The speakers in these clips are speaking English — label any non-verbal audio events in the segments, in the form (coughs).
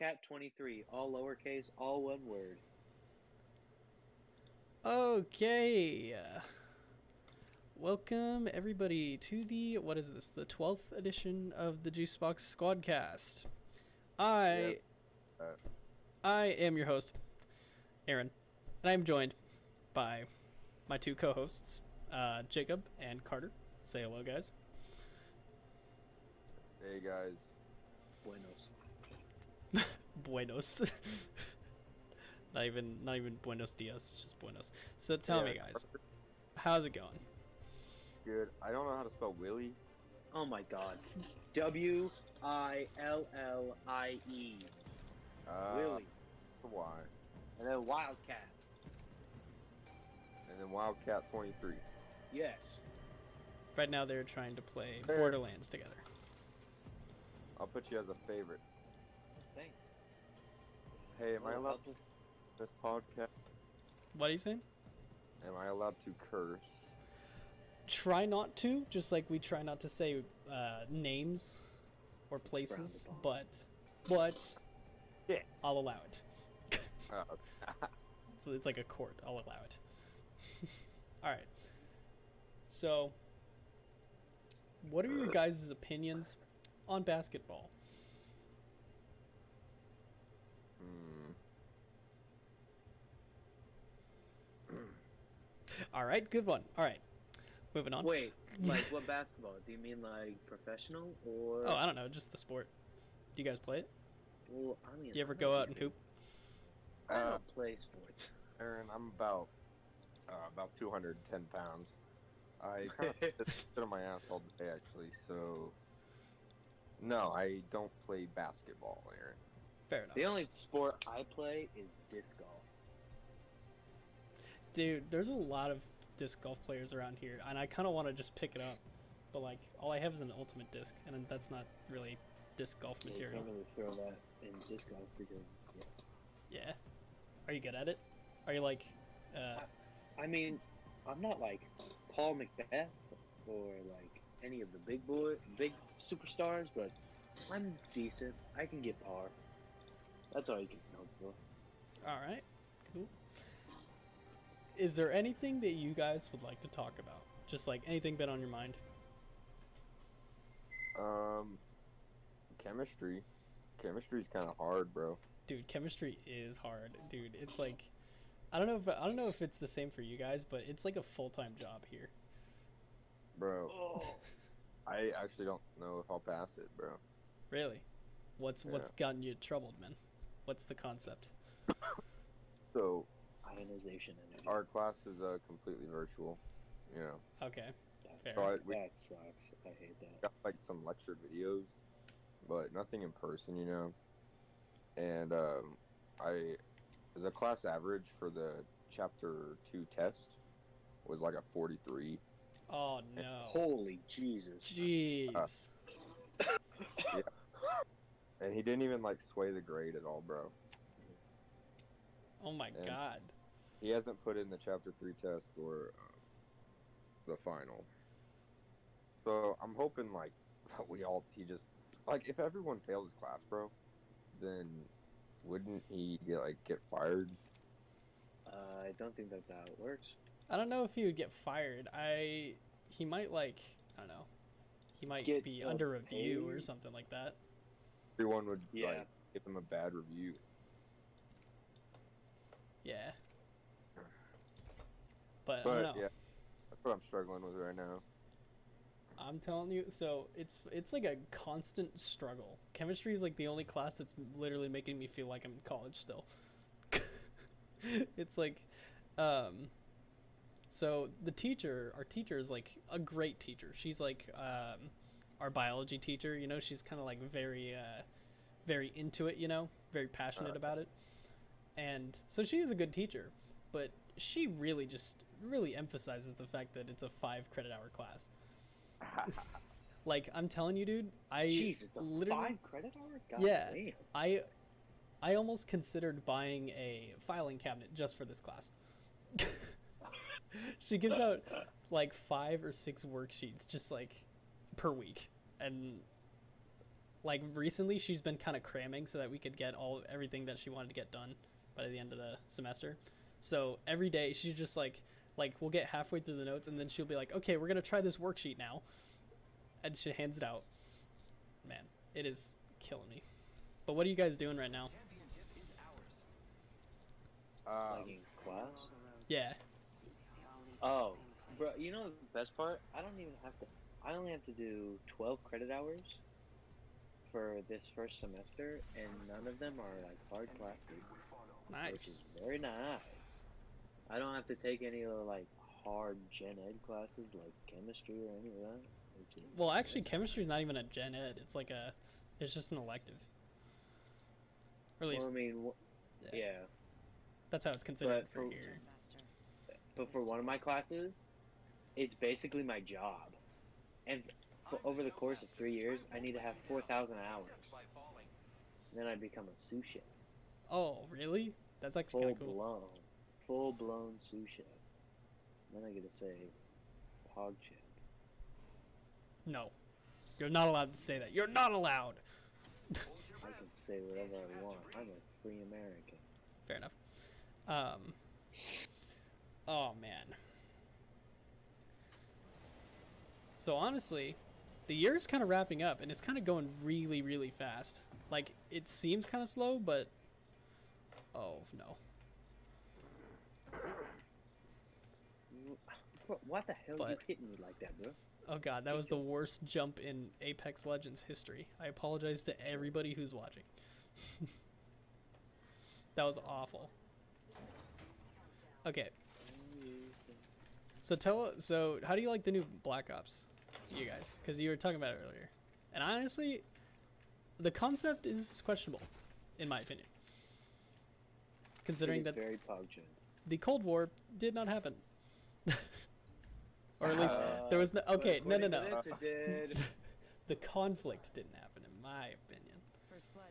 Wildcat23, all lowercase, all one word. Okay. Welcome everybody to the what is this? The 12th edition of the Juicebox Squadcast. I Yes. Uh, I am your host, Aaron, and I'm joined by my two co-hosts, uh, Jacob and Carter. Say hello, guys. hey guys. Buenos. Buenos. (laughs) not even not even Buenos Dias, it's just Buenos. So tell me, Yeah, guys, how's it going? Good. I don't know how to spell Willie. Oh my god. W I L L I E. Uh, Willie. The And then Wildcat. And then Wildcat 23. Yes. Right now, they're trying to play There. Borderlands together. I'll put you as a favorite. Thanks. Hey, am I Oh, allowed help- this podcast? What are you saying? Am I allowed to curse? Try not to, just like we try not to say uh, names or places, but but Yeah. I'll allow it. Uh, (laughs) (laughs) So it's like a court. I'll allow it. (laughs) All right. So, what are your guys' opinions on basketball? All right, good one. All right, moving on. Wait, (laughs) like what basketball? Do you mean like professional or? Oh, I don't know, just the sport. Do you guys play it? well, I mean, Do you ever go out and hoop? I Uh, don't play sports. Aaron, I'm about uh, about 210 pounds. I kind of sit on my ass all day, actually. So, no, I don't play basketball, Aaron. Fair enough. The only sport I play is disc golf. Dude, there's a lot of disc golf players around here, and I kind of want to just pick it up, but like all I have is an ultimate disc, and that's not really disc golf Yeah, you material. can't really throw that in disc golf because. Yeah. Yeah. Are you good at it? Are you like, uh, I mean, I'm not like Paul McBeth or like any of the big boy, big superstars, but I'm decent. I can get par. That's all you can hope for. all right, cool. Is there anything that you guys would like to talk about? Just like anything been on your mind? Um, chemistry. Chemistry's kind of hard, bro. Dude, chemistry is hard, dude. It's like, I don't know if I don't know if it's the same for you guys, but it's like a full time job here. Bro, Oh, (laughs) I actually don't know if I'll pass it, bro. Really? What's what's gotten you troubled, man? What's the concept? (coughs) So ionization energy. our class is uh, completely virtual. You know, Okay. That's- So I- we- that sucks. I hate that. got like some lecture videos, but nothing in person. You know, and um, I, as a class average for the chapter two test, was like a forty-three. Oh no. Holy Jesus! Jeez. And he didn't even like sway the grade at all, bro. Oh my and- god. He hasn't put in the chapter three test or uh, the final. So I'm hoping like (laughs) we all he just like if everyone fails his class, bro, then wouldn't he get like get fired? Uh, I don't think that's how it works. I don't know if he would get fired. I he might like I don't know. He might Get, be under review or something like that. Everyone would Yeah. like give him a bad review. Yeah. But, But yeah, that's what I'm struggling with right now. I'm telling you, so it's it's like a constant struggle. Chemistry is like the only class that's literally making me feel like I'm in college still. (laughs) it's like, um, so the teacher, our teacher is like a great teacher. She's like um, our biology teacher. You know, she's kind of like very, uh, very into it. You know, very passionate Uh. about it. And so she is a good teacher, but she really just really emphasizes the fact that it's a five credit hour class. (laughs) Like I'm telling you, dude, I Jeez, it's a literally five credit hour. God Yeah. damn. I I almost considered buying a filing cabinet just for this class. (laughs) she gives out like five or six worksheets just like per week and like recently she's been kind of cramming so that we could get all everything that she wanted to get done by the end of the semester. So every day she's just like like we'll get halfway through the notes and then she'll be like, "Okay, we're going to try this worksheet now." And she hands it out. Man, it is killing me. But what are you guys doing right now? Um, Like in class. Yeah. Oh, bro, you know the best part? I don't even have to. I only have to do 12 credit hours for this first semester, and none of them are like hard classes, which is Nice. very nice. I don't have to take any of the like hard gen ed classes like chemistry or any of that. Well, actually chemistry is not even a gen ed. It's like a it's just an elective. Or at least Well, I mean, wh- yeah, yeah, that's how it's considered but for for- here. but for one of my classes, it's basically my job, and for over the course of three years, I need to have 4,000 hours. Then I become a sous chef. Oh, really? That's actually kind of cool. blown, full blown sous chef. Then I get to say hog chef. No. You're not allowed to say that. You're not allowed. I can say whatever I want. I'm a free American. Fair enough. Um Oh man. So honestly, the year's kind of wrapping up and it's kind of going really really fast. Like it seems kind of slow, but oh no. What the hell you But- hitting me like that, bro? Oh god, that was the worst jump in Apex Legends history. I apologize to everybody who's watching. (laughs) that was awful. Okay, so tell so how do you like the new Black Ops, you guys? Because you were talking about it earlier, and honestly, the concept is questionable, in my opinion. Considering that very pungent. the Cold War did not happen, (laughs) or at least Uh, there was no. Okay, no, no, no. to This, it did. (laughs) the conflict didn't happen, in my opinion. First blood.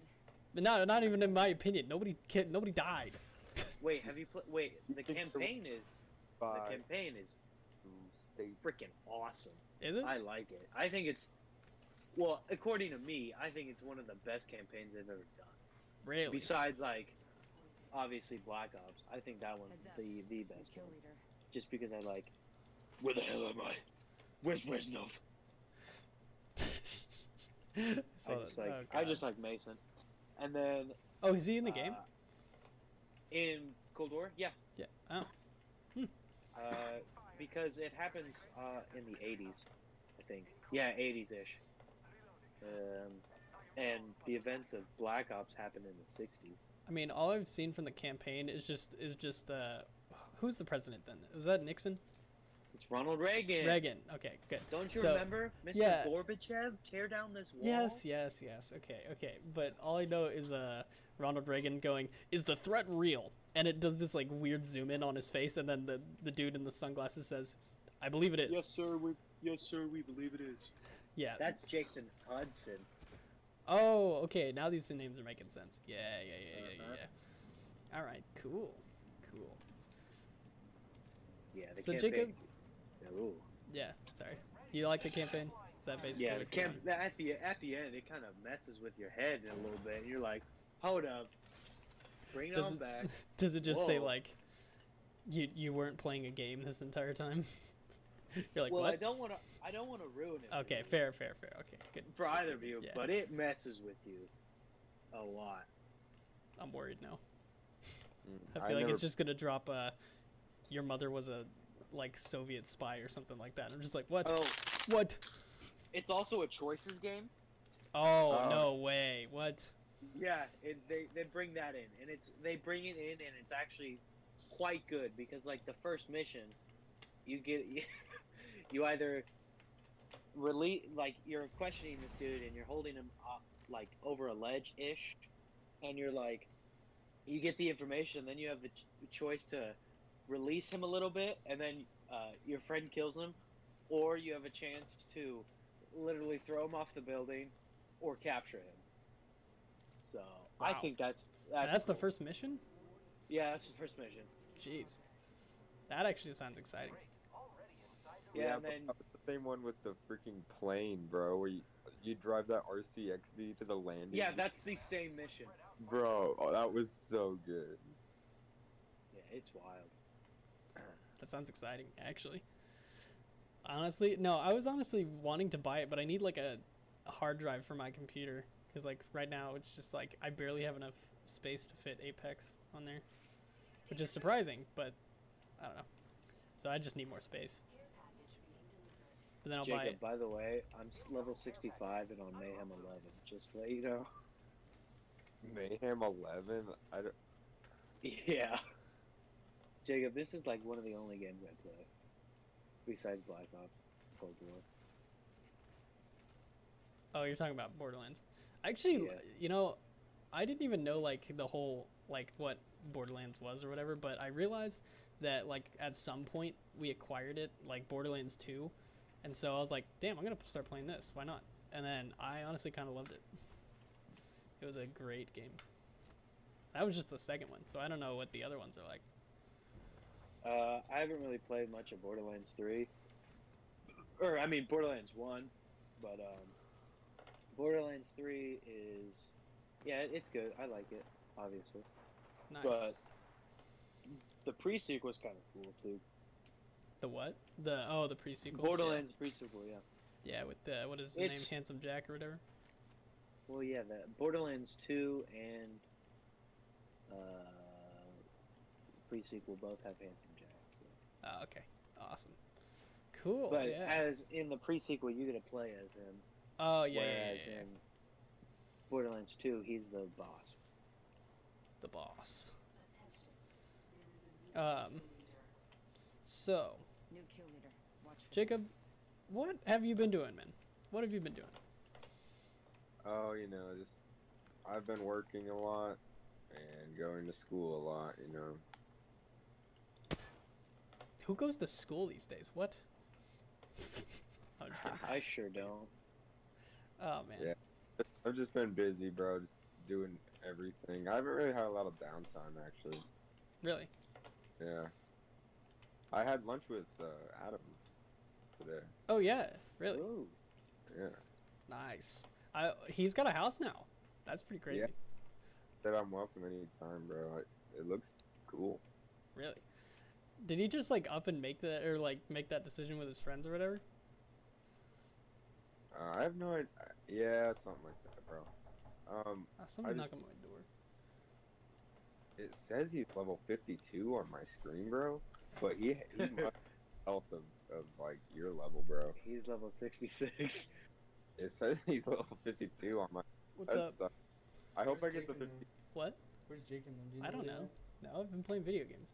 But not not even in my opinion. Nobody ki- nobody died. (laughs) Wait, have you played? Wait, the campaign is the campaign is two states. freaking awesome. Is it? I like it. I think it's well, according to me, I think it's one of the best campaigns they've ever done. really? Besides, like, obviously Black Ops, I think that one's the the best kill one. leader. Just because I like. Where the hell am I? Where's Reznov? So- (laughs) I just like oh, I just like Mason, and then Oh, is he in the game? uh, in Cold War, yeah, Yeah. Oh. Hmm. uh, because it happens uh, in the '80s, I think. Yeah, '80s ish. Um, and the events of Black Ops happened in the '60s. I mean, all I've seen from the campaign is just is just uh, who's the president then? Is that Nixon? It's Ronald Reagan. Reagan. Okay, good. Don't you So, remember, Mr. yeah. Gorbachev? Tear down this wall. Yes, yes, yes. Okay, okay. But all I know is uh, Ronald Reagan going, "Is the threat real?" And it does this like weird zoom in on his face, and then the the dude in the sunglasses says, "I believe it is." Yes, sir. We yes, sir. We believe it is. Yeah. That's Jason Hudson. Oh, okay. Now these names are making sense. Yeah, yeah, yeah, yeah, Uh-huh. yeah. yeah. All right. Cool. Cool. Yeah, the So, campaign. Jacob- Ooh. Yeah. Sorry. You like the campaign? Is that basically? Yeah, the camp at the at the end it kind of messes with your head a little bit. And you're like, hold up, bring it Does on it- back. (laughs) Does it just say like, you you weren't playing a game this entire time? (laughs) you're like, well, I what? don't want to. I don't want to ruin it. Okay. you- Fair. Fair. Fair. Okay. Good. For either of you, Yeah. but it messes with you a lot. I'm worried now. Mm, I feel like never, it's just gonna drop. Uh, your mother was a like Soviet spy or something like that. I'm just like, what? Oh, What? it's also a choices game. Oh Oh. no way! What? Yeah, it, they they bring that in, and it's they bring it in, and it's actually quite good because like the first mission, you get you (laughs) either release like you're questioning this dude and you're holding him up like over a ledge ish, and you're like, you get the information, then you have the ch- choice to release him a little bit, and then uh, your friend kills him, or you have a chance to literally throw him off the building or capture him. So I think that's That's, that's, the first mission. Yeah, that's the first mission. Jeez, that actually sounds exciting. Yeah, and then but same one with the freaking plane, bro. Where you, you drive that RCXD to the landing. Yeah, that's the same mission. bro. Oh, that was so good. Yeah, it's wild. (clears throat) That sounds exciting, actually. Honestly, no, I was honestly wanting to buy it, but I need like a, a hard drive for my computer because like right now it's just like I barely have enough space to fit Apex on there, which is surprising, but I don't know. So I just need more space. But then I'll buy Jacob, it. by the way, I'm level 65 and on Mayhem 11. Just to let you know. Mayhem 11. I don't. (laughs) Yeah. Jacob, this is like one of the only games I play. Besides Black Ops Cold War. Oh, you're talking about Borderlands. Actually, Yeah. you know, I didn't even know like the whole like what Borderlands was or whatever, but I realized that like at some point we acquired it like Borderlands 2. And so I was like, "Damn, I'm going to start playing this. Why not?" And then I honestly kind of loved it. It was a great game. That was just the second one, so I don't know what the other ones are like. Uh, I haven't really played much of Borderlands 3. Or, I mean, Borderlands 1. But, um, Borderlands 3 is. Yeah, it's good. I like it, obviously. Nice. But- The pre sequel was kind of cool, too. The what? The oh, the pre-sequel. Borderlands pre sequel, yeah. Yeah, yeah with the what is his name? Handsome Jack or whatever. Well, yeah, the Borderlands 2 and uh, pre sequel both have Handsome Jack. So. Oh, okay. Awesome. Cool. But yeah. as in the pre sequel, you get to play as him. oh yeah, yeah, yeah, whereas yeah. in Borderlands 2, he's the boss. the boss. Um. So, New kill leader. Watch for Jacob, what have you been doing, man? What have you been doing? Oh, you know, just I've been working a lot and going to school a lot. You know. Who goes to school these days? What? (laughs) I'm just. I sure don't. Oh man. Yeah. I've just been busy, bro. Just doing everything. I haven't really had a lot of downtime, actually. Really? Yeah. I had lunch with uh, Adam today. Oh yeah. Really? Ooh. Yeah. Nice. I he's got a house now. That's pretty crazy. Yeah. Said I'm welcome anytime, bro. I, it looks cool. Really. Did he just like up and make that or like make that decision with his friends or whatever? Uh, I have no idea. Yeah, something like that, bro. Um, Uh, somebody knock on my door. it says he's level 52 on my screen, bro. But he he must have health of, of like your level, bro. He's level 66. It says (laughs) he's level 52 on my. What's that up? sucks. I hope I Where's get the 50. What? Where's Jake and them? Do I don't know. they No, I've been playing video games.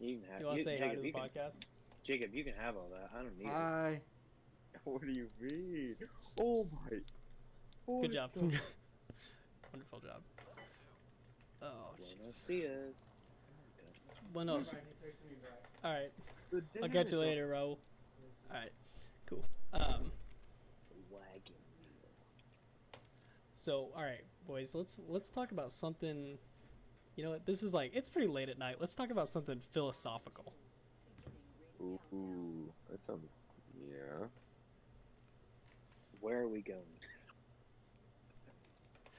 You can have. You want to say hi to the you can, podcast? Jacob, you can have all that. I don't need are? it. Hi. (laughs) What do you mean? Oh my. Oh Good job. my God. (laughs) Wonderful job. Oh, Buenos jeez. dias. Buenos. Right, he texted me back. All right. I'll catch you later, Ro. All right. Cool. Um. Wagon. So, all right, boys. Let's let's talk about something. You know what? This is like it's pretty late at night. Let's talk about something philosophical. Ooh, that sounds. Yeah. Where are we going?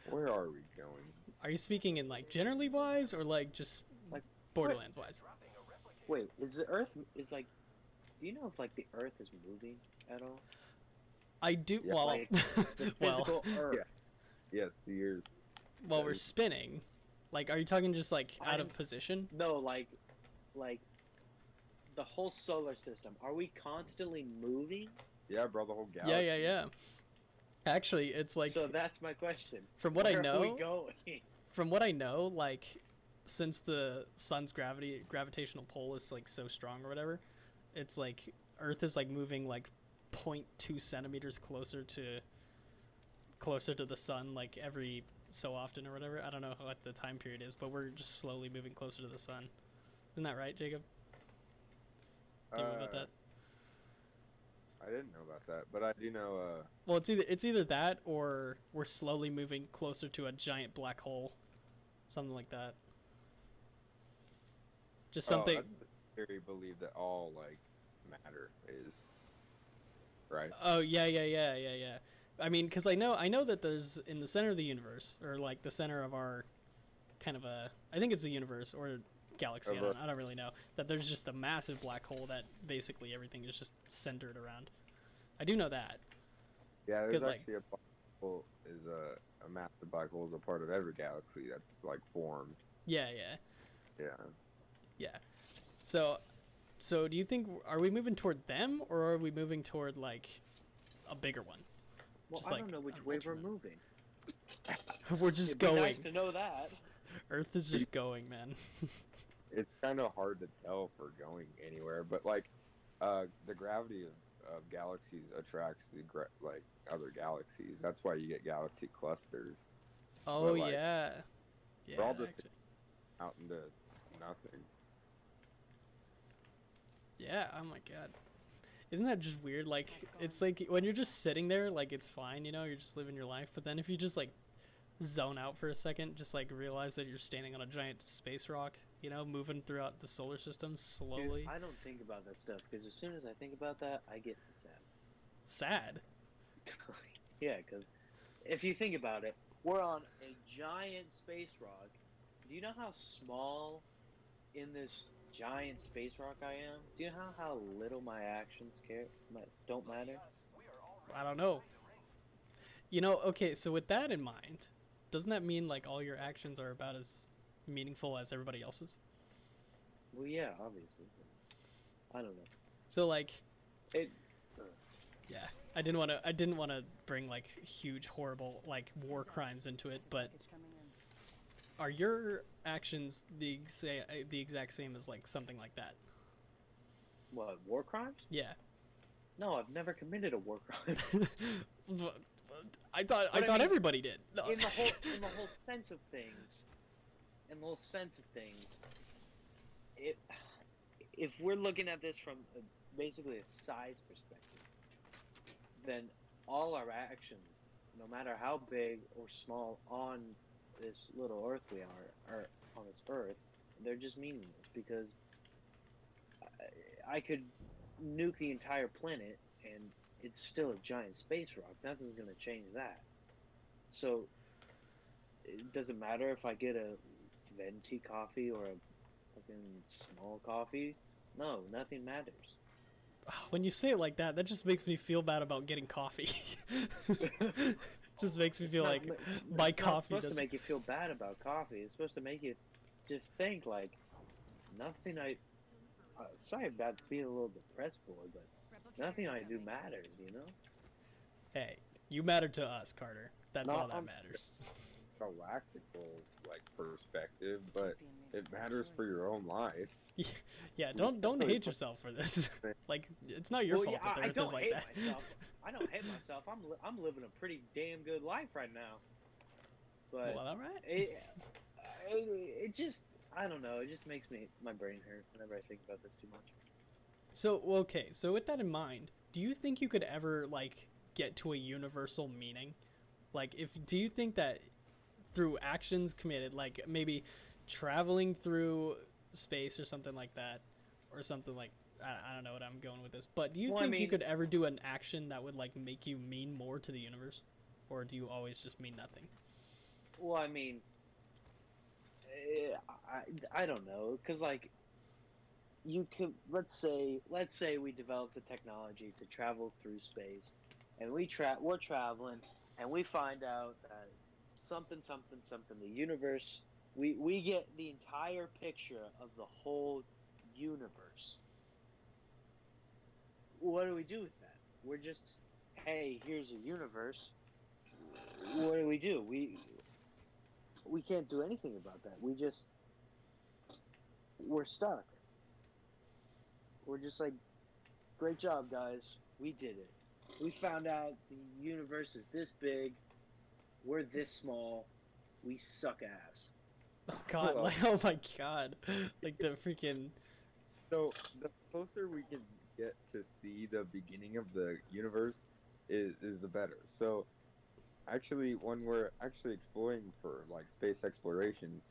Where are we going? Are you speaking in like generally wise or like just Like, Borderlands wise? Wait, is the Earth is like? Do you know if like the Earth is moving at all? I do. Yeah, well, like, (laughs) The well, physical (laughs) Earth. Yes, the Earth. while we're spinning. Like, are you talking just like out of I'm- position? No, like, like the whole solar system. Are we constantly moving? Yeah, bro, the whole galaxy. Yeah, yeah, yeah. Actually, it's like so that's my question. from what Where I Are know, we going? (laughs) from what I know, like since the sun's gravity gravitational pull is like so strong or whatever, it's like Earth is like moving like 0.2 centimeters closer to closer to the sun like every so often or whatever. I don't know what the time period is, but we're just slowly moving closer to the sun. Isn't that right, Jacob? Do you know about Uh, that? I didn't know about that, but I do know. Uh, Well, it's either it's either that or we're slowly moving closer to a giant black hole, something like that. Just Oh, something. that's the theory believe that all like matter is right. Oh yeah, yeah, yeah, yeah, yeah. I mean, because I know, I know that there's in the center of the universe, or like the center of our kind of a, I think it's the universe or galaxy. I don't, I don't really know. That there's just a massive black hole that basically everything is just centered around. I do know that. Yeah, there's 'Cause, like- actually a black hole is a a massive black hole is a part of every galaxy that's like formed. Yeah, yeah, Yeah. yeah. So, so do you think are we moving toward them or are we moving toward like a bigger one? Well, Just I like don't know which way we're moving. (laughs) We're just It'd be going. nice to know that. Earth is just going, man. (laughs) It's kind of hard to tell if we're going anywhere, but like uh, the gravity of, of galaxies attracts the like other galaxies. That's why you get galaxy clusters oh like, yeah. Yeah. all just- actually. out into nothing. Yeah, oh my god. Isn't that just weird? Like, it's like when you're just sitting there, like, it's fine, you know, you're just living your life. But then if you just, like, zone out for a second, just, like, realize that you're standing on a giant space rock, you know, moving throughout the solar system slowly. Dude. I don't think about that stuff because as soon as I think about that, I get sad. Sad. (laughs) yeah, because if you think about it, we're on a giant space rock. Do you know how small in this giant space rock I am? Do you know how little my actions care my, don't matter? I don't know. You know, okay, so with that in mind, doesn't that mean, like, all your actions are about as meaningful as everybody else's? Well, yeah, obviously. I don't know. So, like, It. Yeah, I didn't want to. I didn't want to bring like huge, horrible like war crimes into it. But Package coming in. are your actions the exa- uh, the exact same as like something like that? What war crimes? Yeah. No, I've never committed a war crime. (laughs) I thought I But I thought mean, everybody did. No. in the whole in the (laughs) whole sense of things, in little sense of things, it if we're looking at this from a, basically a size perspective, then all our actions, no matter how big or small on this little Earth we are, or on this Earth, they're just meaningless because I, I could nuke the entire planet and it's still a giant space rock. Nothing's gonna change that. So, it doesn't matter if I get a venti coffee or a fucking small coffee. No, nothing matters. (sighs) when you say it like that, that just makes me feel bad about getting coffee. (laughs) just makes me It's feel not- like it's- my it's not coffee supposed to doesn't- make you feel bad about coffee. It's supposed to make you just think like nothing I. Uh, sorry about being a little depressed, boy, but nothing I do matters. You know. hey, you matter to us, Carter. That's No, all that I'm- matters. (laughs) Galactical like perspective, but it matters for your own life. (laughs) Yeah, don't don't (laughs) hate yourself for this. (laughs) like it's not your well, fault yeah, that the I, I don't like hate that. myself. I don't hate myself. I'm li- I'm living a pretty damn good life right now. But well, all right. it, it, it just I don't know. It just makes me my brain hurt whenever I think about this too much. So okay, so with that in mind, do you think you could ever like get to a universal meaning? Like if do you think that through actions committed, like maybe traveling through space or something like that, or something like I, I don't know what I'm going with this, but do you Well, I think you could ever do an action that would like make you mean more to the universe, or do you always just mean nothing? Well, I mean, eh, I I don't know, cause like you could let's say let's say we develop the technology to travel through space, and we tra- we're traveling, and we find out that something something something the universe we we get the entire picture of the whole universe. What do we do with that? We're just hey, here's a universe. What do we do? We we can't do anything about that. We just we're stuck. We're just like, great job, guys. We did it. We found out the universe is this big. We're this small. We suck ass. Oh god, Well- like (laughs) oh my god, like the freaking So the closer we can get to see the beginning of the universe is is the better. So actually when we're actually exploring for like space exploration,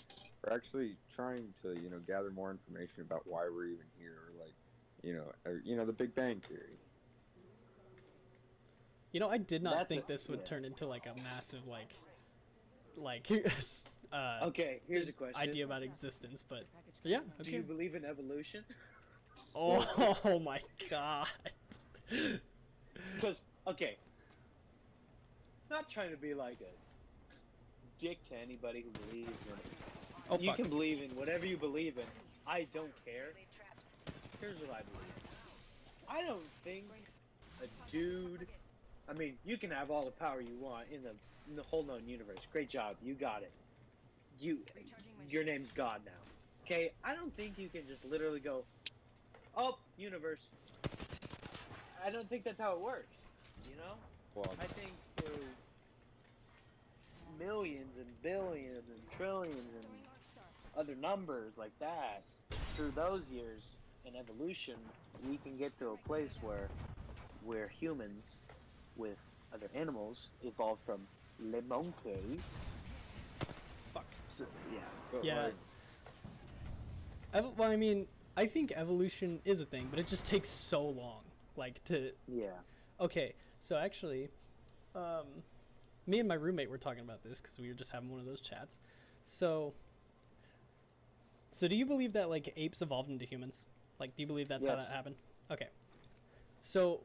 we're actually trying to you know gather more information about why we're even here, like you know, or, you know the Big Bang theory. You know, I did not That's think a- this would yeah. turn into like a massive like like (laughs) uh Okay, here's a question. idea about existence, but yeah, coming in. Do you believe in evolution? Oh, (laughs) my god. (laughs) Because okay, not trying to be like a dick to anybody who believes in it. Oh you fuck. can believe in whatever you believe in. I don't care. Here's what I believe. I don't think a dude. I mean, you can have all the power you want in the in the whole known universe. Great job, you got it. You, your name's God now. Okay, I don't think you can just literally go, oh, universe. I don't think that's how it works. You know, Well, I think through millions and billions and trillions and other numbers like that, through those years in evolution, we can get to a place where where humans with other animals evolved from le monkeys. Fuck. So, yeah. but, Yeah. like, Ev- well, I mean, I think evolution is a thing, but it just takes so long. Like to Yeah. Okay, so actually, um, me and my roommate were talking about this because we were just having one of those chats. So, so do you believe that like apes evolved into humans? Like, do you believe that's how that happened? Okay. So,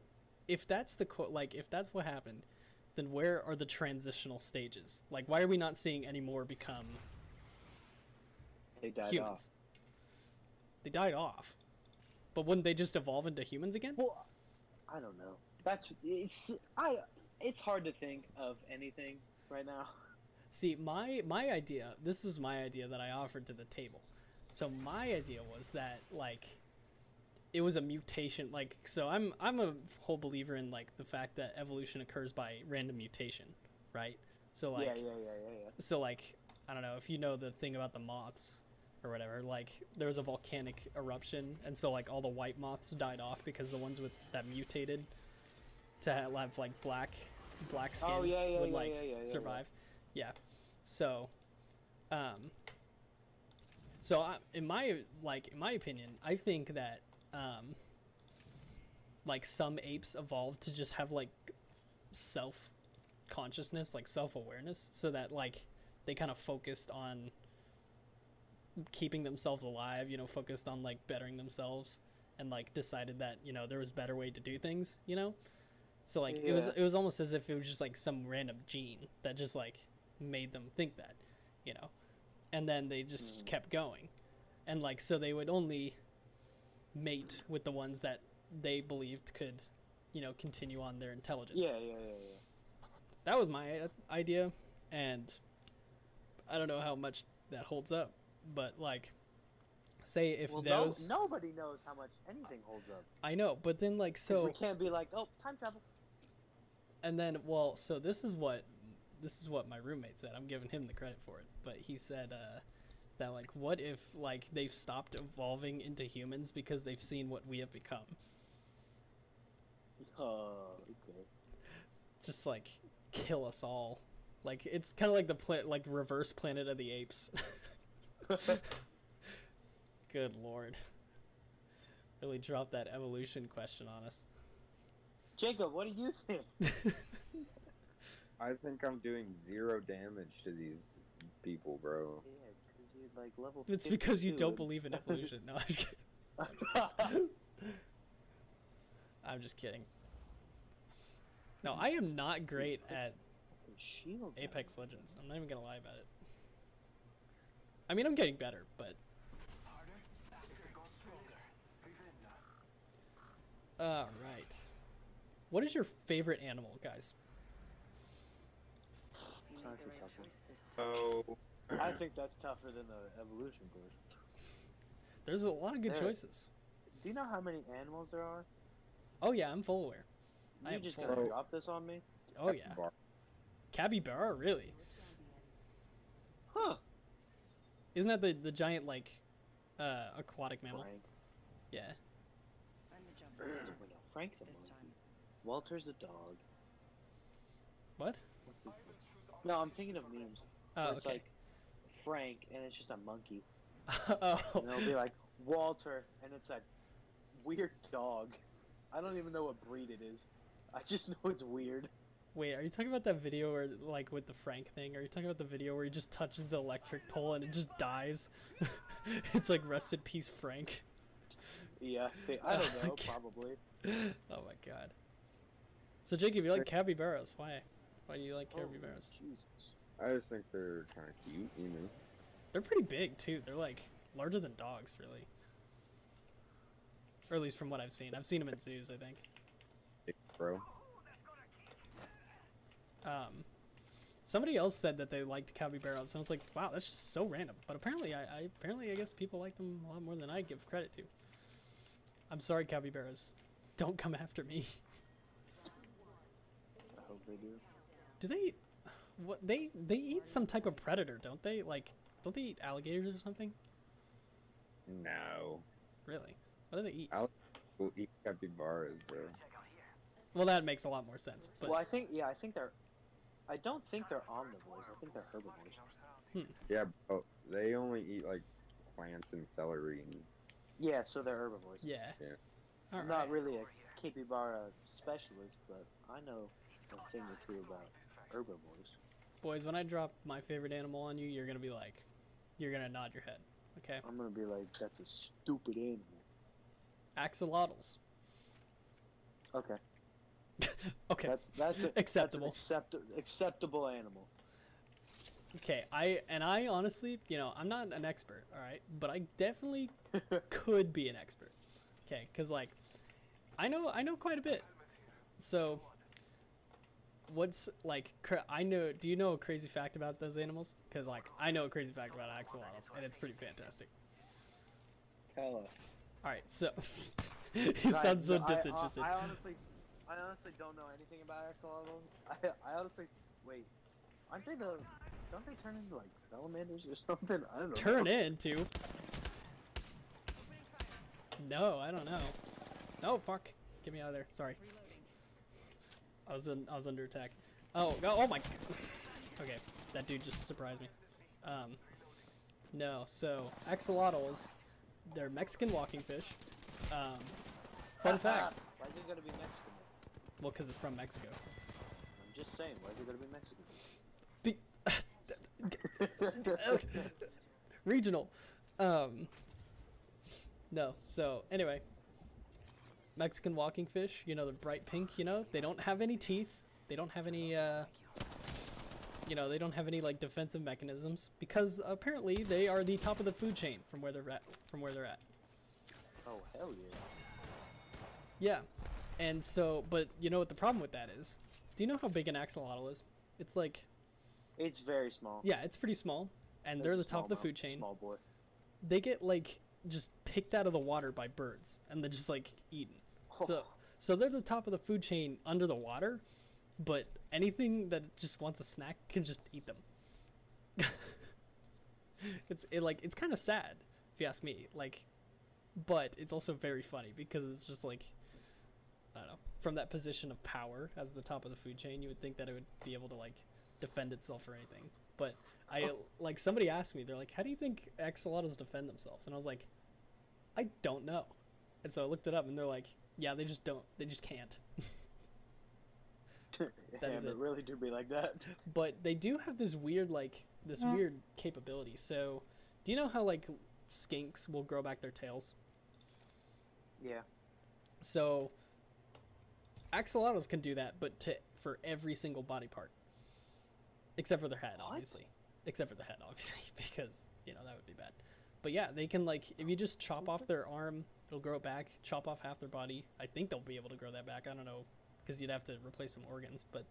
if that's the co- like if that's what happened, then where are the transitional stages? Like, why are we not seeing any more become They died humans? off. They died off, but wouldn't they just evolve into humans again? Well, I don't know. That's it's I. It's hard to think of anything right now. See, my my idea, this is my idea that I offered to the table. So my idea was that like it was a mutation like so I'm I'm a whole believer in like the fact that evolution occurs by random mutation, right? So like yeah, yeah, yeah, yeah, yeah. so like I don't know if you know the thing about the moths or whatever, like there was a volcanic eruption and so like all the white moths died off because the ones with that mutated to have like black black skin Oh, yeah, yeah, would yeah, like yeah, yeah, yeah, yeah. survive. Yeah. So um so I, in my like in my opinion, I think that um like some apes evolved to just have like self consciousness, like self awareness, so that like they kind of focused on keeping themselves alive, you know, focused on like bettering themselves and like decided that, you know, there was better way to do things, you know? So like it was it was almost as if it was just like some random gene that just like made them think that, you know. And then they just Mm. kept going. And like so they would only mate with the ones that they believed could, you know, continue on their intelligence Yeah, yeah, yeah, yeah. that was my uh, idea and i don't know how much that holds up but like say if well, no, those nobody knows how much anything holds up. i know but then like so we can't be like, oh, time travel. and then well so this is what this is what my roommate said i'm giving him the credit for it but he said uh that like what if like they've stopped evolving into humans because they've seen what we have become Oh, okay. just like kill us all like it's kind of like the pla- like reverse planet of the apes (laughs) good lord really dropped that evolution question on us Jacob, what do you think? (laughs) I think I'm doing zero damage to these people, bro. Yeah, it's because you're like level. it's because you don't believe in evolution. No I'm just kidding. (laughs) I'm just kidding. No i am not great at Shield. apex legends. I'm not even gonna lie about it. I mean i'm getting better but all right. What is your favorite animal guys? You That's made a the right tough one. choice this time. So I think that's tougher than the evolution course. there's a lot of good Yeah. choices Do you know how many animals there are? oh yeah i'm full aware I You am just full. gonna Bro. drop this on me? oh yeah capybara really Huh. isn't that the, the giant like uh aquatic mammal Frank. yeah I'm the jump master (clears throat) Wait, no, Frank's a this monkey. time. Walter's a dog. what What's his name? No, I'm thinking of memes. oh it's okay like Frank, and it's just a monkey. (laughs) oh, And it'll be like Walter, and it's a weird dog. I don't even know what breed it is. I just know it's weird. wait, are you talking about that video where, like, with the Frank thing? Are you talking about the video where he just touches the electric pole and it just dies? (laughs) it's like rest in peace, Frank. Yeah, they, I don't (laughs) know, probably. oh my god. So Jacob, you like capybaras? Why? Why do you like Oh, capybaras? Jesus. I just think they're kind of cute, you know. They're pretty big too. They're like larger than dogs, really. Or at least from what I've seen. I've seen them in zoos, I think. Bro, Um, somebody else said that they liked capybaras, and I was like, wow, that's just so random. But apparently, I, I apparently I guess people like them a lot more than I give credit to. I'm sorry, capybaras. Don't come after me. (laughs) I hope they do. Do they? What they they eat some type of predator, don't they? Like, don't they eat alligators or something? no. Really? What do they eat? We'll eat capybaras, bro. Well, that makes a lot more sense. But well, I think yeah, I think they're. I don't think they're omnivores. I think they're herbivores. Hmm. Yeah, bro. They only eat like plants and celery and Yeah, so they're herbivores. yeah. Yeah. All I'm right. not really a capybara specialist, but I know a thing or two about herbivores. Boys, when I drop my favorite animal on you, you're gonna be like, you're gonna nod your head. Okay. I'm gonna be like, that's a stupid animal. Axolotls. Okay, (laughs) okay. that's that's a, Acceptable. That's an accept- acceptable animal. Okay. I and I honestly, you know, I'm not an expert, all right, but I definitely (laughs) could be an expert. Okay, because like, I know I know quite a bit. So, what's like? Cra- I know. Do you know a crazy fact about those animals? Because like, I know a crazy fact about axolotls, and it's pretty fantastic. Tell us. All (laughs) right, so he sounds so I- I- disinterested. I, honestly, I honestly don't know anything about axolotls. (laughs) I, I honestly, wait, aren't they the? Don't they turn into like salamanders or (laughs) something? I don't know. Turn into. No, I don't know. Oh fuck! Get me out of there. Sorry. I was in. I was under attack. Oh, go- oh my. (laughs) Okay, that dude just surprised me. Um, no. So axolotls, they're Mexican walking fish. Um, fun fact. Why is it gonna be Mexican? Well, because it's from Mexico. I'm just saying. Why is it gonna be Mexican? Be- (laughs) (laughs) regional. Um, no. So anyway, Mexican walking fish. You know, they're bright pink. You know, they don't have any teeth. They don't have any. Uh, you know, they don't have any like defensive mechanisms because apparently they are the top of the food chain from where they're at. From where they're at. oh hell yeah. Yeah. And so, but you know what the problem with that is? Do you know how big an axolotl is? It's like, It's very small. yeah, it's pretty small, and they're the top of the food chain. Small boy. they get like just picked out of the water by birds and they're just like eaten. So so they're the top of the food chain under the water, but anything that just wants a snack can just eat them. (laughs) it's it like it's kind of sad if you ask me. Like but it's also very funny because it's just like I don't know, from that position of power as the top of the food chain, you would think that it would be able to like defend itself or anything. But I Oh. like somebody asked me, they're like, "How do you think axolotls defend themselves?" And I was like, "I don't know." And so I looked it up, and they're like, "Yeah, they just don't. They just can't." (laughs) yeah, is but it. really do be like that. But they do have this weird like this weird capability. So, do you know how like skinks will grow back their tails? Yeah. So axolotls can do that, but to for every single body part, except for their head, What? obviously. Except for the head, (laughs) obviously, because you know that would be bad. But yeah, they can like if you just chop off their arm, it'll grow it back. Chop off half their body. I think they'll be able to grow that back. I don't know, because you'd have to replace some organs, but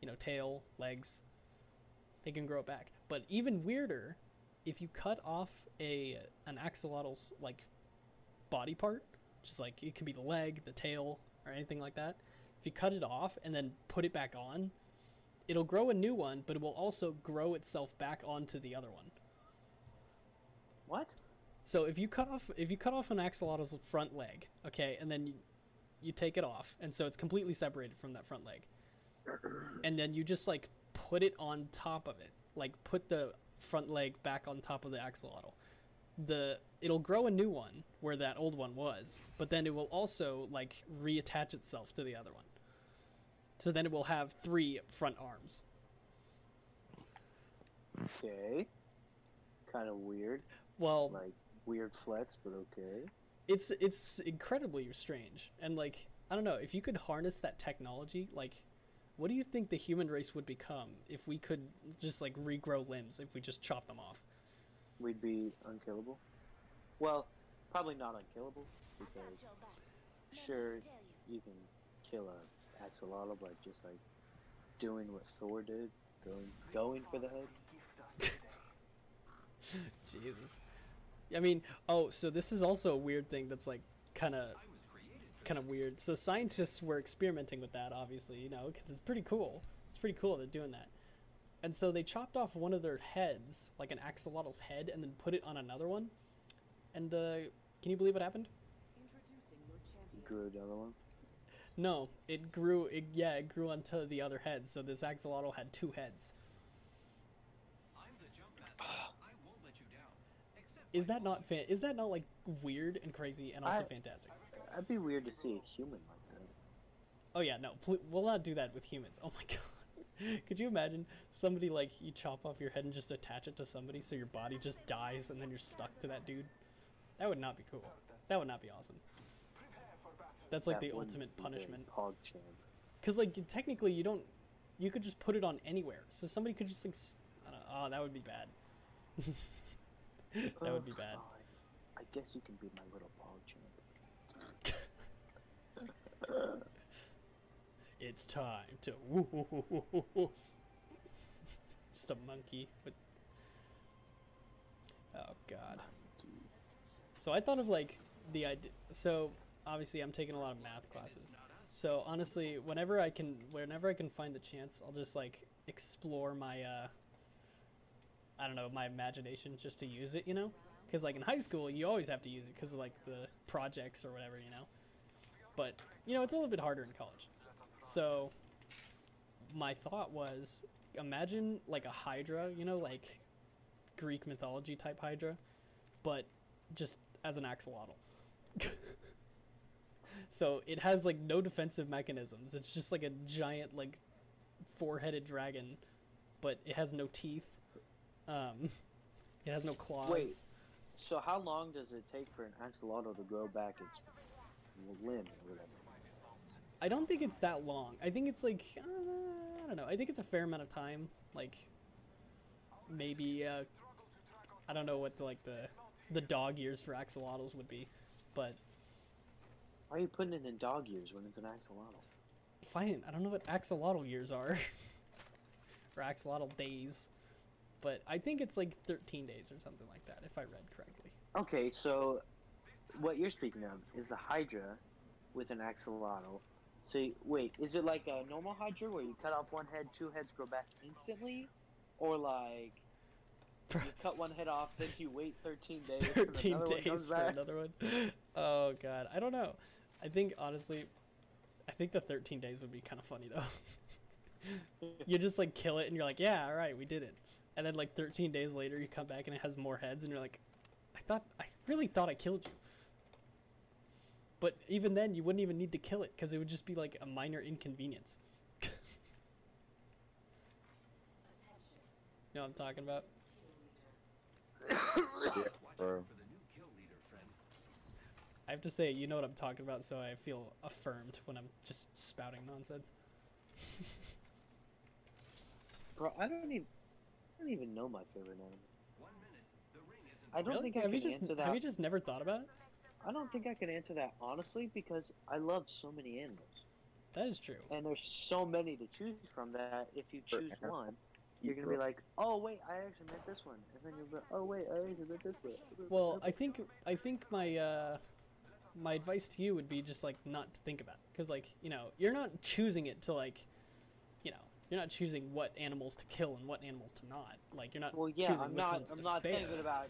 you know, tail, legs, they can grow it back. But even weirder, if you cut off a an axolotl's like body part, just like it could be the leg, the tail, or anything like that. If you cut it off and then put it back on, it'll grow a new one, but it will also grow itself back onto the other one. What? So if you cut off if you cut off an axolotl's front leg, okay, and then you, you take it off, and so it's completely separated from that front leg, and then you just like put it on top of it, like put the front leg back on top of the axolotl. The it'll grow a new one where that old one was, but then it will also like reattach itself to the other one. So then it will have three front arms. Okay. Kind of weird. Well, Like weird flex, but okay. it's it's incredibly strange and like i don't know if you could harness that technology like what do you think the human race would become if we could just like regrow limbs if we just chop them off We'd be unkillable. Well, probably not unkillable because sure you can kill a axolotl by just like doing what Thor did, going going for the head. (laughs) jesus i mean oh so this is also a weird thing that's like kind of kind of weird so scientists were experimenting with that obviously you know because it's pretty cool it's pretty cool they're doing that and so they chopped off one of their heads like an axolotl's head and then put it on another one and uh, can you believe what happened Grew another one. No, it grew. It, yeah, it grew onto the other head. So this axolotl had two heads. Is that not fan? Is that not like weird and crazy and also I- fantastic? That'd be weird to see a human like that. Oh yeah, no, pl- we'll not do that with humans. Oh my (laughs) god, could you imagine somebody like you chop off your head and just attach it to somebody so your body just dies and then you're stuck to that dude? That would not be cool. That would not be awesome. That's like That the ultimate punishment. Because like technically you don't, you could just put it on anywhere. So somebody could just like, s- I don't, oh that would be bad. (laughs) (laughs) that would be bad. I guess you can be my little PogChamp. (laughs) It's time to woo. Just a monkey with. Oh god. So I thought of like the idea. So obviously I'm taking a lot of math classes. So honestly, whenever I can, whenever I can find the chance, I'll just like explore my. uh I don't know my imagination just to use it, you know. Because like in high school, you always have to use it because of like the projects or whatever, you know. But you know, it's a little bit harder in college. So my thought was imagine like a hydra, you know, like Greek mythology type hydra, but just as an axolotl. (laughs) so it has like no defensive mechanisms. It's just like a giant like four-headed dragon, but it has no teeth. Um (laughs) it has no claws. Wait. So how long does it take for an axolotl to grow back its limb or whatever? I don't think it's that long. I think it's like uh, I don't know. I think it's a fair amount of time. Like maybe uh, I don't know what the, like the the dog years for axolotls would be, but Why are you putting it in dog years when it's an axolotl? fine. I don't know what axolotl years are (laughs) or axolotl days, but I think it's like 13 days or something like that if I read correctly. Okay, so what you're speaking of is the hydra with an axolotl. So wait, is it like a normal hydra where you cut off one head, two heads grow back instantly, or like you cut one head off, then you wait 13 (laughs) days, 13 another one days for back? another one. Oh god, I don't know. I think honestly, I think the 13 days would be kind of funny though. (laughs) you just like kill it and you're like, yeah, all right, we did it. And then like 13 days later, you come back and it has more heads, and you're like, I thought, I really thought I killed you. But even then, you wouldn't even need to kill it because it would just be like a minor inconvenience. (laughs) you know what I'm talking about? (coughs) Yeah, bro. I have to say, you know what I'm talking about, so I feel affirmed when I'm just spouting nonsense. (laughs) Bro, I don't even, I don't even know my favorite animal. I don't Really? think I have can you just answer that. have you just never thought about it? I don't think I can answer that honestly because I love so many animals, That is true. and there's so many to choose from that if you choose one, you're gonna be like, oh wait, I actually meant this one, and then you'll be, oh wait, I actually meant this one. Well, I think I think my uh, my advice to you would be just like not to think about it, because like you know you're not choosing it to like, you know, you're not choosing what animals to kill and what animals to not. Like you're not Well, yeah, choosing I'm which not. I'm not spare. thinking about.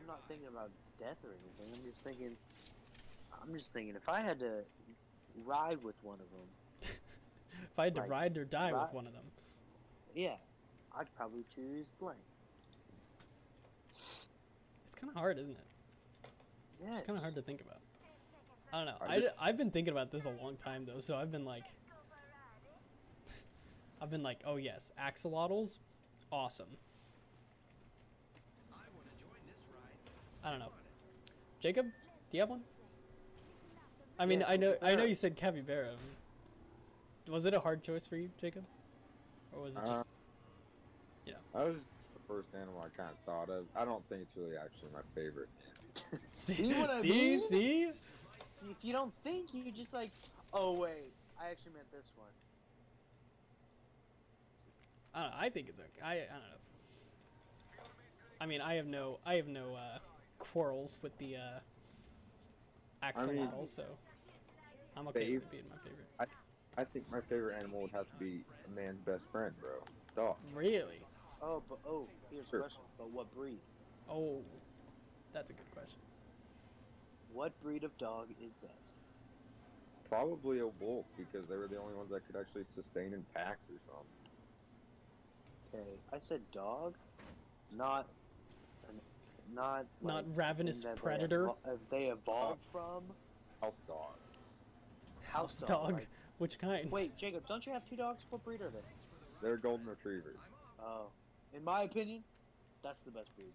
I'm not thinking about death or anything. I'm just thinking. I'm just thinking if I had to ride with one of them, (laughs) if I had to ride or die with one of them, yeah, I'd probably choose blank. It's kind of hard, isn't it? Yes. It's kind of hard to think about. I don't know. I, I've been thinking about this a long time though, so I've been like, I've been like, oh yes, axolotls, awesome. I don't know. Jacob, do you have one? I mean, Yeah, I know, I know you said capybara. Was it a hard choice for you, Jacob, or was it Uh, just? That was the first animal I kind of thought of. I don't think it's really actually my favorite. (laughs) See what I see, mean? see? If you don't think, you just like, oh wait, I actually meant this one. I don't know. I think it's okay. I, I don't know. I mean, I have no I have no uh, quarrels with the uh, axolotl, so I'm okay with it being my favorite. I think my favorite animal would have to be a man's best friend, bro. Dog. Really? Oh, but oh, here's Sure. a question. But what breed? Oh, that's a good question. What breed of dog is best? Probably a wolf because they were the only ones that could actually sustain in packs or something. Okay, I said dog, not, an, not Not like, ravenous that they predator? evol- uh, they evolved from House dog. House dog, dog. like- Which kind? Wait, Jacob, don't you have two dogs? What breed are they? They're golden retrievers. Oh, in my opinion, that's the best breed.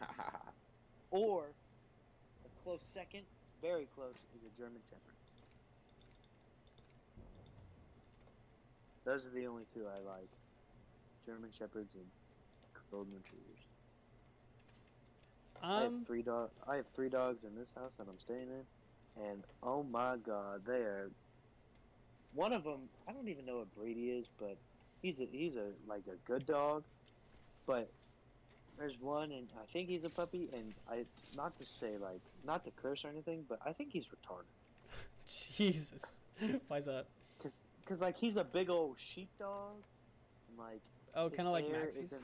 (laughs) Or a close second, very close, is a German Shepherd. Those are the only two I like: German Shepherds and Golden Retrievers. I have um, three dog. I have three dogs in this house that I'm staying in, and oh my god, they are. One of them, I don't even know what breed he is, but he's a he's a like a good dog, but there's one, and I think he's a puppy, and I not to say like not to curse or anything, but I think he's retarded, (laughs) Jesus. (laughs) Why's that? Because like he's a big old sheepdog, and like Oh, kind of like Maxie's.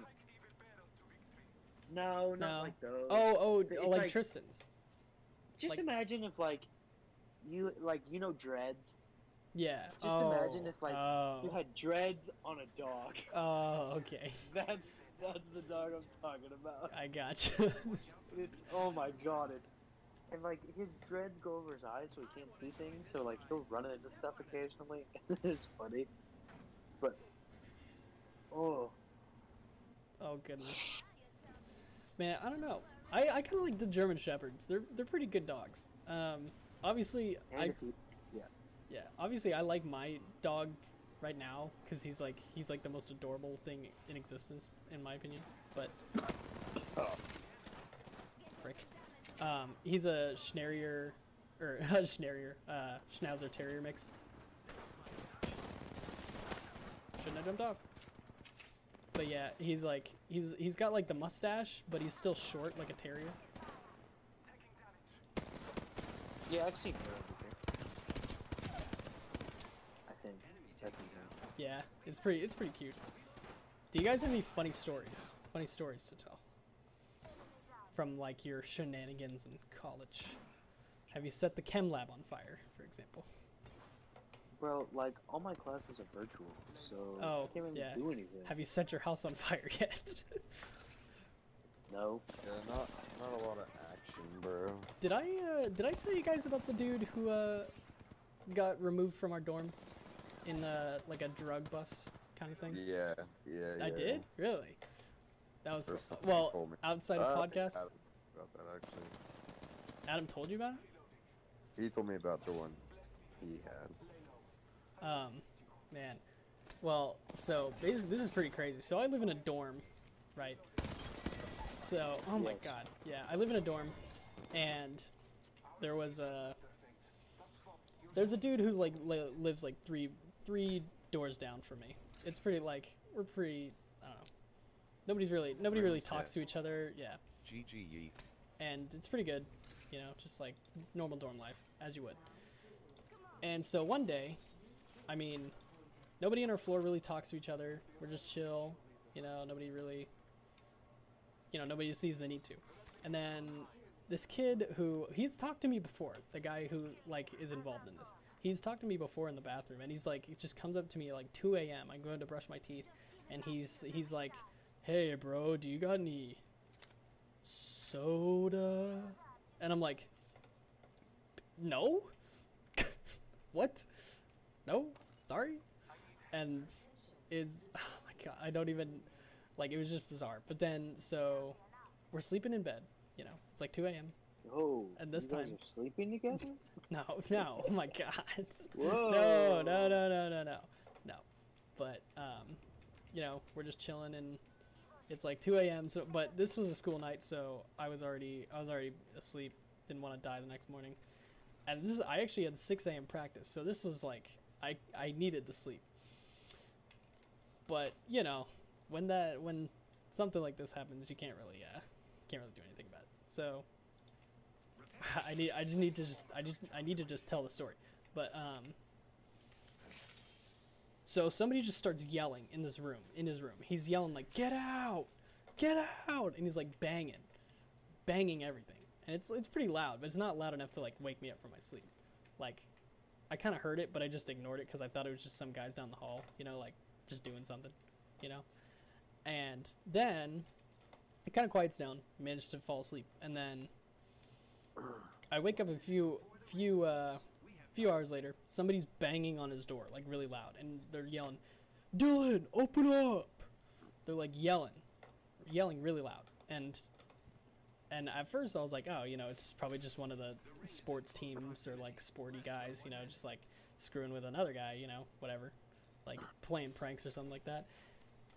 No, not No. like those. Oh, oh, It's like, like- Tristan's. Just like- imagine if like you like you know dreads. Yeah. Just oh, imagine if, like, oh. You had dreads on a dog. Oh, (laughs) okay. That's that's the dog I'm talking about. I gotcha. (laughs) It's oh my god, it's and like his dreads go over his eyes so he can't see things. So like he'll run into stuff occasionally. (laughs) it's funny, but oh oh goodness. Man, I don't know. I, I kind of like the German Shepherds. They're they're pretty good dogs. Um, obviously, and I you, yeah, obviously I like my dog right now because he's like he's like the most adorable thing in existence in my opinion. But Oh. frick, um, he's a Schnarrier or (laughs) a uh, Schnauzer Terrier mix. Shouldn't have jumped off. But yeah, he's like he's he's got like the mustache, but he's still short like a terrier. yeah, I've seen her over. I think that's his name. Yeah, it's pretty it's pretty cute. Do you guys have any funny stories? Funny stories to tell? From like your shenanigans in college. Have you set the chem lab on fire, for example? Well, like all my classes are virtual, so Oh, I can't really yeah. do anything. Have you set your house on (laughs) fire yet? No. Yeah, not not a lot of action, bro. did I uh, did I tell you guys about the dude who uh, got removed from our dorm in uh, like a drug bust kind of thing? Yeah, yeah, I yeah. did? Really? That was Or well outside Uh, of I think podcast. Adam about that actually. Adam told you about it. He told me about the one he had. Um, man. Well, so basically, this is pretty crazy. So I live in a dorm, right? So, oh my god, yeah, I live in a dorm, and there was a there's a dude who like li- lives like three three doors down from me. It's pretty like we're pretty I don't know. Nobody's really nobody really talks to each other. Yeah, GG and it's pretty good, you know, just like normal dorm life as you would. And so one day, I mean, nobody in our floor really talks to each other. We're just chill, you know. Nobody really, you know, nobody sees the need to. And then this kid who he's talked to me before, the guy who like is involved in this. He's talked to me before in the bathroom, and he's like, he just comes up to me like 2 a.m. I'm going to brush my teeth, and he's he's like, "Hey, bro, do you got any soda? And I'm like, no. (laughs) what? No, sorry. And is (sighs) oh my god, I don't even like it was just bizarre. But then so we're sleeping in bed. You know, it's like 2 a.m. Oh, And this time- sleeping together. (laughs) No, no, oh my god. Whoa. No, no, no, no, no, no, no. But um, you know, we're just chilling and it's like 2 a.m. So, but this was a school night, so I was already I was already asleep. Didn't want to die the next morning. And this is I actually had 6 a.m. practice, so this was like I I needed the sleep. But you know, when that when something like this happens, you can't really uh can't really do anything about it. So I need I just need to just I just I need to just tell the story. But um so somebody just starts yelling in this room, in his room. He's yelling like, "Get out! Get out!" and he's like banging, banging everything. And it's it's pretty loud, but it's not loud enough to like wake me up from my sleep. Like I kind of heard it, but I just ignored it cuz I thought it was just some guys down the hall, you know, like just doing something, you know. And then it kind of quiets down, managed to fall asleep, and then I wake up a few few uh, few hours later. Somebody's banging on his door like really loud, and they're yelling, "Dylan, open up!" They're like yelling, yelling really loud, and and at first I was like, oh, you know, it's probably just one of the sports teams or like sporty guys, you know, just like screwing with another guy, you know, whatever, like playing pranks or something like that.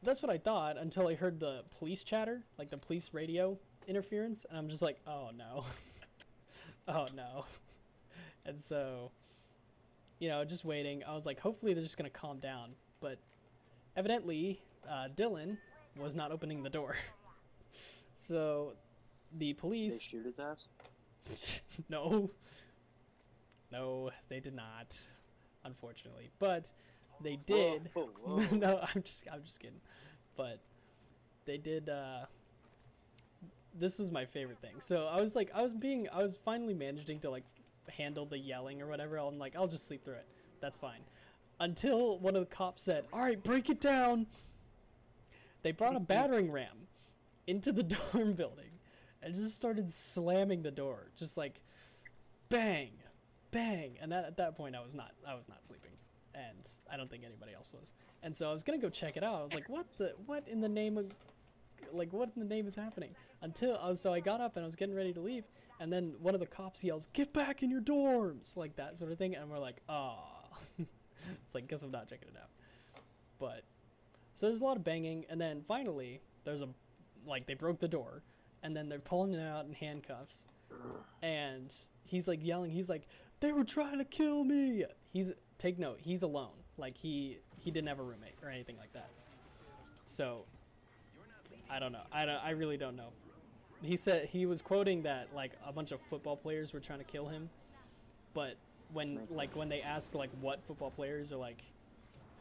That's what I thought until I heard the police chatter, like the police radio interference, and I'm just like, oh no. (laughs) oh no. And so, you know, just waiting. I was like, hopefully they're just gonna calm down. But evidently, uh, Dylan was not opening the door. (laughs) so, the They police. shoot his ass. (laughs) no. No, they did not. Unfortunately, but they did. Whoa, (laughs) whoa. no, I'm just I'm just kidding. But they did uh this was my favorite thing. So I was like I was being I was finally managing to like handle the yelling or whatever. I'm like I'll just sleep through it. That's fine. Until one of the cops said, "All right, break it down." They brought a (laughs) battering ram into the dorm building and just started slamming the door. Just like bang, bang. And that at that point I was not I was not sleeping and I don't think anybody else was. And so I was gonna go check it out. I was like, what the what in the name of like what in the name is happening? Until uh, so I got up and I was getting ready to leave, and then one of the cops yells, "Get back in your dorms!" like that sort of thing, and we're like, ah, (laughs) it's like guess I'm not checking it out. But so there's a lot of banging, and then finally there's a like they broke the door, and then they're pulling him out in handcuffs, and he's like yelling, he's like, "They were trying to kill me!" He's take note, he's alone. Like he he didn't have a roommate or anything like that. So I don't know. I don't, I really don't know. He said he was quoting that like a bunch of football players were trying to kill him, but when like when they asked like what football players or like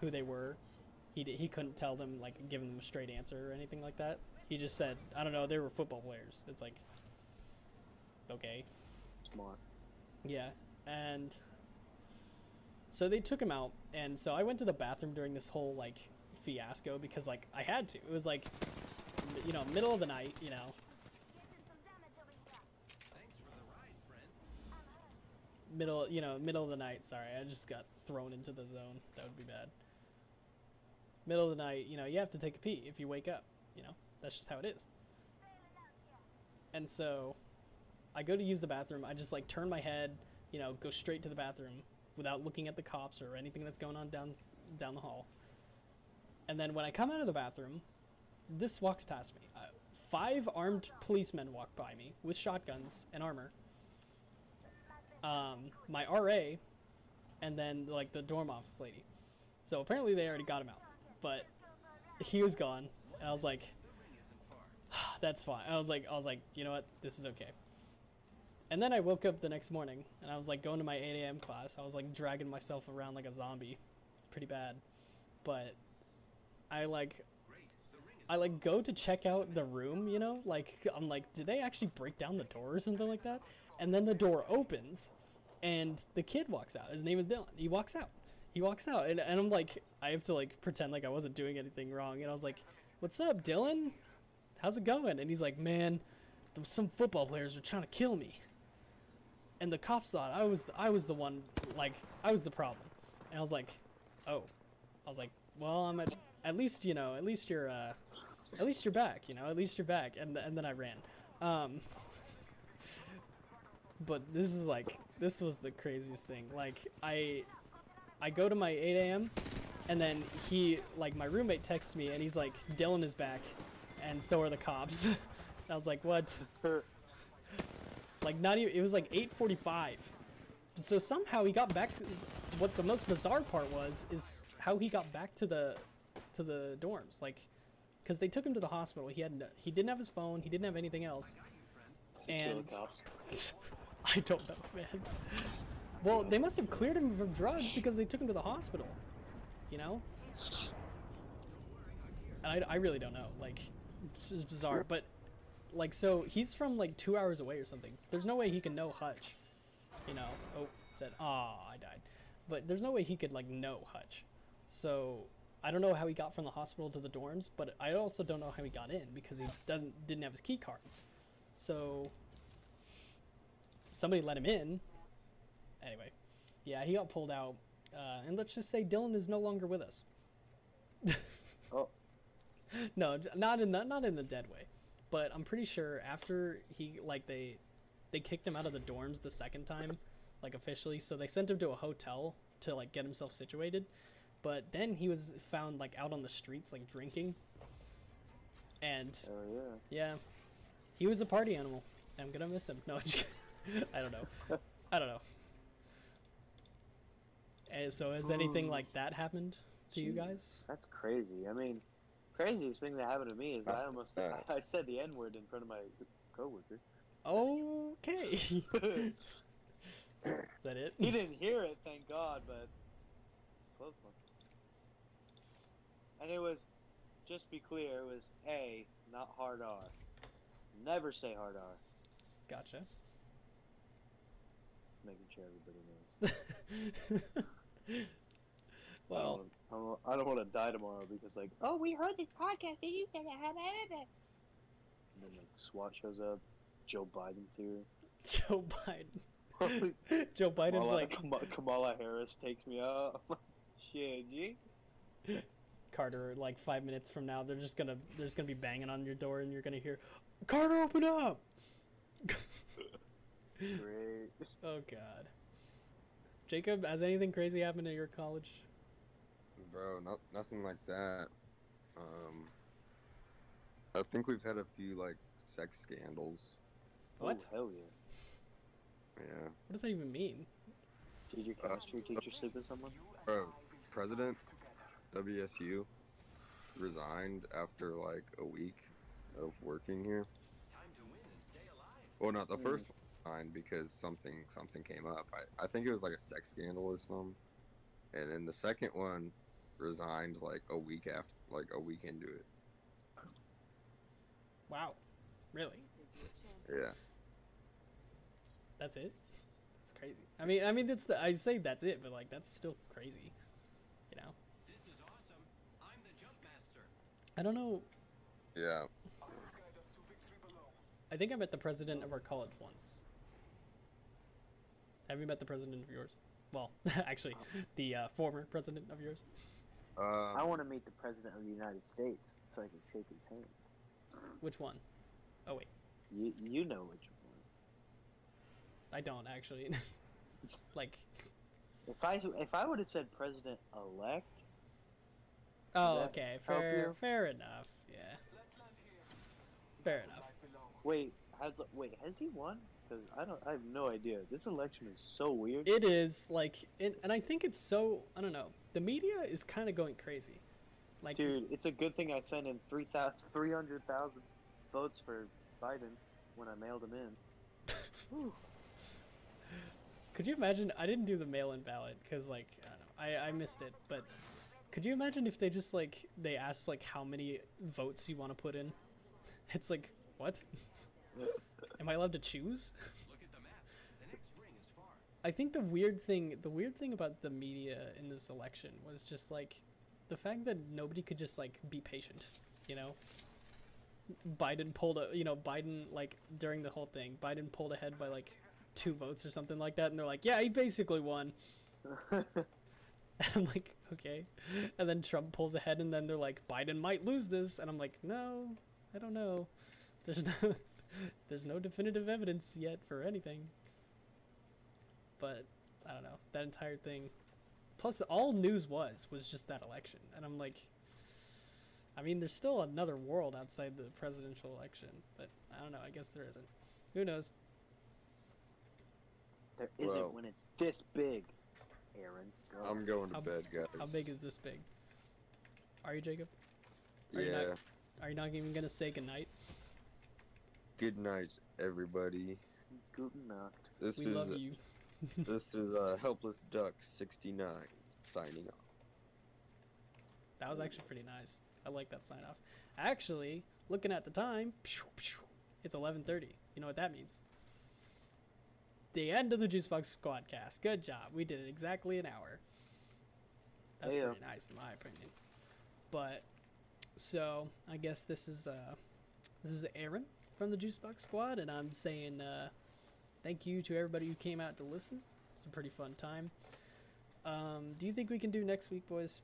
who they were, he d- he couldn't tell them like giving them a straight answer or anything like that. He just said, I don't know, they were football players. It's like okay. Smart. Yeah, and so they took him out, and so I went to the bathroom during this whole like fiasco because like I had to. It was like, you know, middle of the night, you know. Middle, you know, middle of the night. Sorry, I just got thrown into the zone. That would be bad. Middle of the night, you know, you have to take a pee if you wake up. You know, that's just how it is. And so, I go to use the bathroom. I just like turn my head, you know, go straight to the bathroom without looking at the cops or anything that's going on down down the hall. And then when I come out of the bathroom, this walks past me. Uh, five armed policemen walk by me with shotguns and armor. Um, my RA, and then like the dorm office lady. So apparently they already got him out, but he was gone, and I was like, (sighs) "That's fine." I was like, "I was like, you know what? This is okay." And then I woke up the next morning and I was like going to my 8 a.m. class. I was like dragging myself around like a zombie, pretty bad. But I like, I like go to check out the room, you know? Like, I'm like, did they actually break down the door or something like that? And then the door opens and the kid walks out. His name is Dylan. He walks out. He walks out. And, and I'm like, I have to like pretend like I wasn't doing anything wrong. And I was like, what's up, Dylan? How's it going? And he's like, man, some football players are trying to kill me. And the cops thought I was I was the one like I was the problem. And I was like, "Oh." I was like, "Well, I'm at at least, you know, at least you're uh at least you're back, you know, at least you're back." And and then I ran. Um (laughs) but this is like this was the craziest thing. Like I I go to my 8 a.m. and then he like my roommate texts me and he's like Dylan is back and so are the cops. and (laughs) I was like what? Like not even it was like 8:45. So somehow he got back to what the most bizarre part was is how he got back to the to the dorms like cuz they took him to the hospital. He had he didn't have his phone, he didn't have anything else. And. (laughs) I don't know, man. Well, they must have cleared him from drugs because they took him to the hospital. You know? And I, I really don't know. Like, it's bizarre. But, like, so he's from like two hours away or something. There's no way he can know Hutch. You know? Oh, said, ah, I died. But there's no way he could, like, know Hutch. So, I don't know how he got from the hospital to the dorms, but I also don't know how he got in because he doesn't didn't have his key card. So, somebody let him in. Anyway, yeah, he got pulled out, uh, and let's just say Dylan is no longer with us. (laughs) Oh. (laughs) No, not in the not in the dead way, but I'm pretty sure after he like they they kicked him out of the dorms the second time, (coughs) like officially. So they sent him to a hotel to like get himself situated, but then he was found like out on the streets like drinking. And Oh yeah. yeah, he was a party animal. I'm gonna miss him. (laughs) No, I'm just kidding. I don't know. (laughs) I don't know. And so has anything hmm. like that happened to you guys? That's crazy. I mean, craziest thing that happened to me is I almost Uh. (laughs) I said the N word in front of my coworker. Okay. (laughs) is that it? he didn't hear it, thank God, but close one. And it was, just be clear, it was A, not hard R. Never say hard R. Gotcha. Making sure everybody knows. (laughs) well, I don't, I don't, want to die tomorrow because like, oh, we heard this podcast and you said that. blah, blah, blah." And then like SWAT shows up, Joe Biden's here. (laughs) Joe Biden. (laughs) Joe Biden's Kamala, like Kama- Kamala Harris takes me out. (laughs) Shit, G. Carter. Like five minutes from now, they're just gonna they're just gonna be banging on your door, and you're gonna hear, "Carter, open up!" Great. Oh God. Jacob, has anything crazy happened at your college? Bro, not, nothing like that. Um, I think we've had a few like sex scandals. What? Oh, hell yeah. Yeah, What does that even mean? Did your chemistry teacher sleep with someone? bro. President WSU resigned after like a week of working here. Well, not the Hmm. first one resigned because something something came up. I, I think it was like a sex scandal or something. And then the second one resigned like a week after, like a week into it. Wow. Really? Yeah. That's it? That's crazy. I mean, I mean, that's the, I say that's it, but like that's still crazy. You know? This is awesome. I'm the jump master. I don't know. Yeah. I think I met the president of our college once. Have you met the president of yours? Well, (laughs) actually, the uh, former president of yours. I Uh, want to meet the president of the United States so I can shake his hand. Which one? Oh wait, You you know which one. I don't actually. (laughs) like, If I if I would have said president elect, oh, okay, fair, fair enough. Yeah, fair enough. wait, has wait has he won? Because I don't I have no idea. This election is so weird. It is like, it, and I think it's so. I don't know. The media is kind of going crazy. Like, Dude, it's a good thing I sent in 3,000 300,000 votes for Biden when I mailed them in. (laughs) Could you imagine? I didn't do the mail-in ballot because, like, I don't know, I, I missed it. But could you imagine if they just like they asked like how many votes you want to put in? (laughs) It's like what? Am I allowed to choose? Look at the map. The next ring is far. I think the weird thing, the weird thing about the media in this election was just like the fact that nobody could just like be patient, you know? Biden pulled a, you know, Biden like during the whole thing, Biden pulled ahead by like two votes or something like that, and they're like, yeah, he basically won. And (laughs) I'm like, okay. And then Trump pulls ahead, and then they're like, Biden might lose this, and I'm like, no, I don't know. There's no, (laughs) there's no definitive evidence yet for anything. But I don't know that entire thing. Plus, all news was was just that election, and I'm like, I mean, there's still another world outside the presidential election, but I don't know. I guess there isn't. Who knows? there isn't Well- when it's this big, Aaron. Go. I'm going to How- bed, guys. How big is this big? Are you Jacob? are you Yeah. not- Are you not even gonna say goodnight? Good night, everybody. Guten Nacht. This We is love you. (laughs) this is uh, helpless duck 69 signing off. That was actually pretty nice. I like that sign off. Actually, looking at the time, it's 11:30. You know what that means? The end of the Juicebox Squadcast. Good job. We did it exactly an hour. That's Yeah. pretty nice in my opinion. But so I guess this is uh this is Aaron from the Juicebox Squad, and I'm saying uh, thank you to everybody who came out to listen. It's a pretty fun time. Um, do you think we can do next week, boys?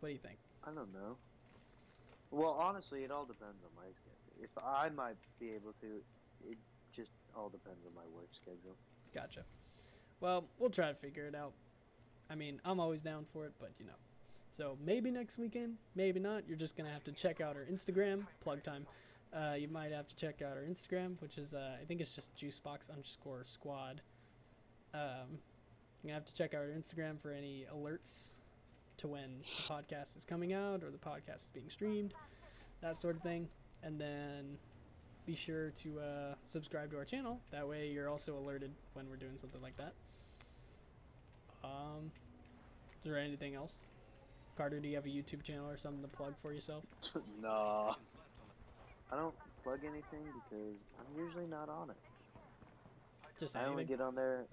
What do you think? I don't know. Well, honestly, it all depends on my schedule. If I might be able to, it just all depends on my work schedule. Gotcha. Well, we'll try to figure it out. I mean, I'm always down for it, but you know. So maybe next weekend, maybe not. You're just gonna have to check out our Instagram. Plug time. Uh, you might have to check out our Instagram, which is uh, I think it's just juicebox underscore squad. Um, you're gonna have to check out our Instagram for any alerts to when the podcast is coming out or the podcast is being streamed, that sort of thing. And then be sure to uh, subscribe to our channel. That way, you're also alerted when we're doing something like that. Um, is there anything else? Carter, do you have a YouTube channel or something to plug for yourself? (laughs) no, I don't plug anything because I'm usually not on it. Just I only get on there.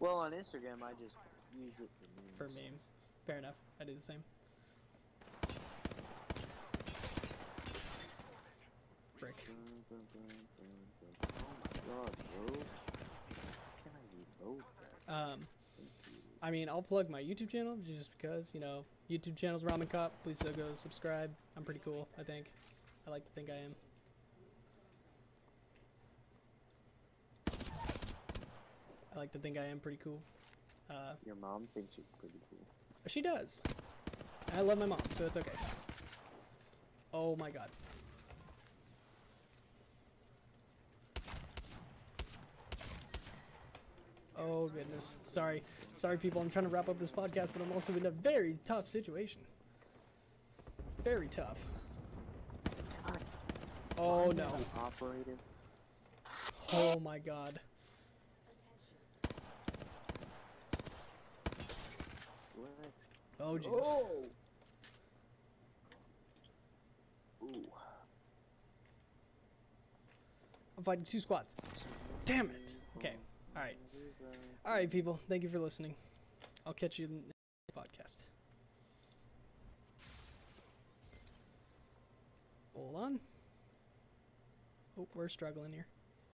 Well, on Instagram, I just use it for memes. for memes. Fair enough. I do the same. Frick. Dun, dun, dun. Oh my god, bro! Can I? Um, I mean, I'll plug my YouTube channel just because, you know, YouTube channel's Ramen Cop. Please so go subscribe. I'm pretty cool, I think. I like to think I am. I like to think I am pretty cool. Uh, Your mom thinks you're pretty cool. she does. And I love my mom, so it's okay. Oh my god. Oh goodness. Sorry. Sorry people, I'm trying to wrap up this podcast, but I'm also in a very tough situation. Very tough. Oh no. Operated. Oh my god. Let's Oh Jesus. Oh. Ooh. I'm fighting two squads. Damn it. Okay. Alright. Alright people, thank you for listening. I'll catch you in the podcast. Hold on. Oh, we're struggling here.